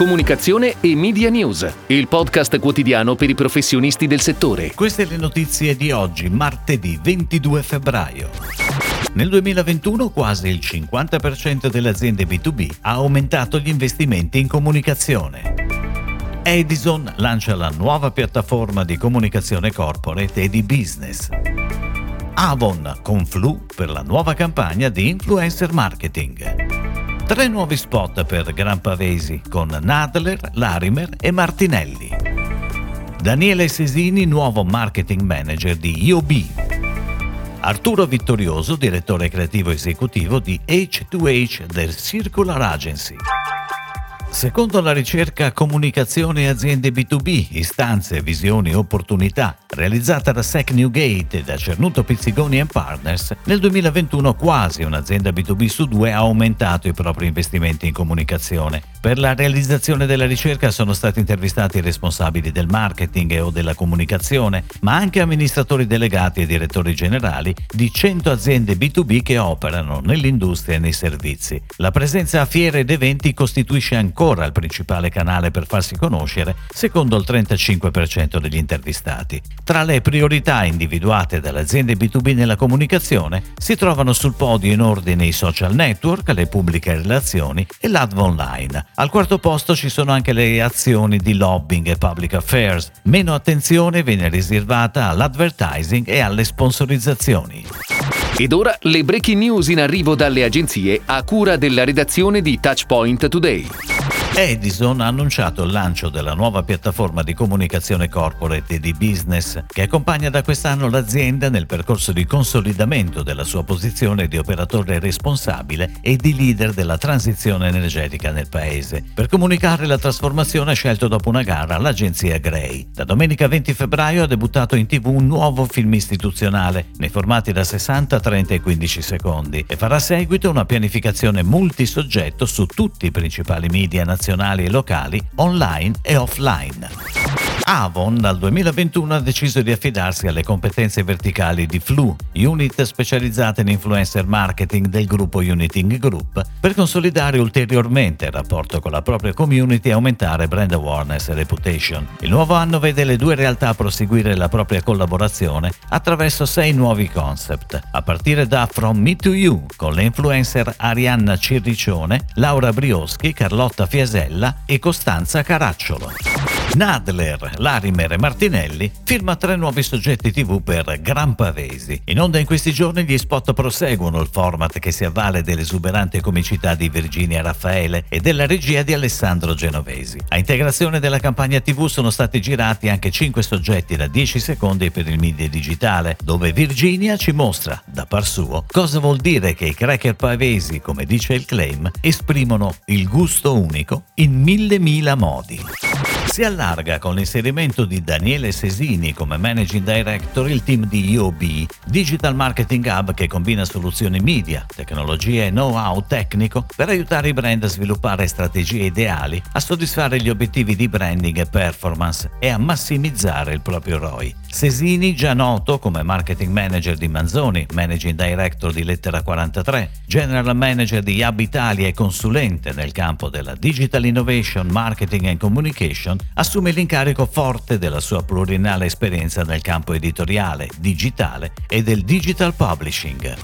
Comunicazione e Media News, il podcast quotidiano per i professionisti del settore. Queste le notizie di oggi, martedì 22 febbraio. Nel 2021 quasi il 50% delle aziende B2B ha aumentato gli investimenti in comunicazione. Edison lancia la nuova piattaforma di comunicazione corporate e di business. Avon con Flu per la nuova campagna di influencer marketing. Tre nuovi spot per Gran Pavesi con Nadler, Larimer e Martinelli. Daniele Sesini, nuovo marketing manager di IOB. Arturo Vittorioso, direttore creativo esecutivo di H2H del Circular Agency. Secondo la ricerca Comunicazione e aziende B2B, istanze, visioni, opportunità, realizzata da Sec Newgate e da Cernuto Pizzigoni Partners, nel 2021 quasi un'azienda B2B su due ha aumentato i propri investimenti in comunicazione. Per la realizzazione della ricerca sono stati intervistati i responsabili del marketing e o della comunicazione, ma anche amministratori delegati e direttori generali di 100 aziende B2B che operano nell'industria e nei servizi. La presenza a fiere ed eventi costituisce ancora ancora il principale canale per farsi conoscere, secondo il 35% degli intervistati. Tra le priorità individuate dalle aziende B2B nella comunicazione si trovano sul podio in ordine i social network, le pubbliche relazioni e l'adv online. Al quarto posto ci sono anche le azioni di lobbying e public affairs. Meno attenzione viene riservata all'advertising e alle sponsorizzazioni. Ed ora le breaking news in arrivo dalle agenzie a cura della redazione di Touchpoint Today. Edison ha annunciato il lancio della nuova piattaforma di comunicazione corporate e di business che accompagna da quest'anno l'azienda nel percorso di consolidamento della sua posizione di operatore responsabile e di leader della transizione energetica nel paese. Per comunicare la trasformazione ha scelto dopo una gara l'agenzia Gray. Da domenica 20 febbraio ha debuttato in tv un nuovo film istituzionale nei formati da 60, 30 e 15 secondi e farà seguito una pianificazione multisoggetto su tutti i principali media nazionali nazionali e locali, online e offline. Avon dal 2021 ha deciso di affidarsi alle competenze verticali di Flu, unit specializzata in influencer marketing del gruppo Uniting Group, per consolidare ulteriormente il rapporto con la propria community e aumentare brand awareness e reputation. Il nuovo anno vede le due realtà proseguire la propria collaborazione attraverso sei nuovi concept, a partire da From Me to You con le influencer Arianna Cirricione, Laura Brioschi, Carlotta Fiasella e Costanza Caracciolo. Nadler, Larimer e Martinelli firma tre nuovi soggetti TV per Gran Pavesi. In onda in questi giorni gli spot proseguono il format che si avvale dell'esuberante comicità di Virginia Raffaele e della regia di Alessandro Genovesi. A integrazione della campagna TV sono stati girati anche cinque soggetti da 10 secondi per il media digitale, dove Virginia ci mostra, da par suo, cosa vuol dire che i cracker pavesi, come dice il claim, esprimono il gusto unico in mille mila modi. Si allarga con l'inserimento di Daniele Sesini come Managing Director il team di IOB, Digital Marketing Hub che combina soluzioni media, tecnologia e know-how tecnico per aiutare i brand a sviluppare strategie ideali, a soddisfare gli obiettivi di branding e performance e a massimizzare il proprio ROI. Sesini, già noto come Marketing Manager di Manzoni, Managing Director di Lettera 43, General Manager di Hub Italia e consulente nel campo della Digital Innovation, Marketing and Communication, assume l'incarico forte della sua plurinale esperienza nel campo editoriale, digitale e del digital publishing.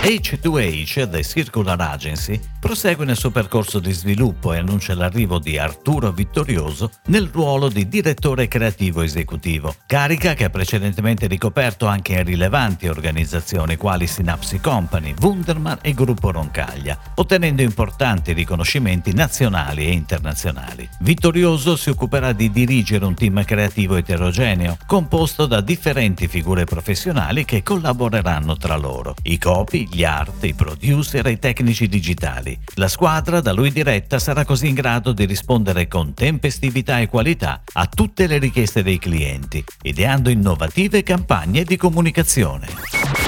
H2H, The Circular Agency, prosegue nel suo percorso di sviluppo e annuncia l'arrivo di Arturo Vittorioso nel ruolo di direttore creativo esecutivo, carica che ha precedentemente ricoperto anche in rilevanti organizzazioni quali Synapsi Company, Wunderman e Gruppo Roncaglia, ottenendo importanti riconoscimenti nazionali e internazionali. Vittorioso si occuperà di dirigere un team creativo eterogeneo, composto da differenti figure professionali che collaboreranno tra loro. I copy, gli art, i producer e i tecnici digitali. La squadra da lui diretta sarà così in grado di rispondere con tempestività e qualità a tutte le richieste dei clienti, ideando innovative campagne di comunicazione.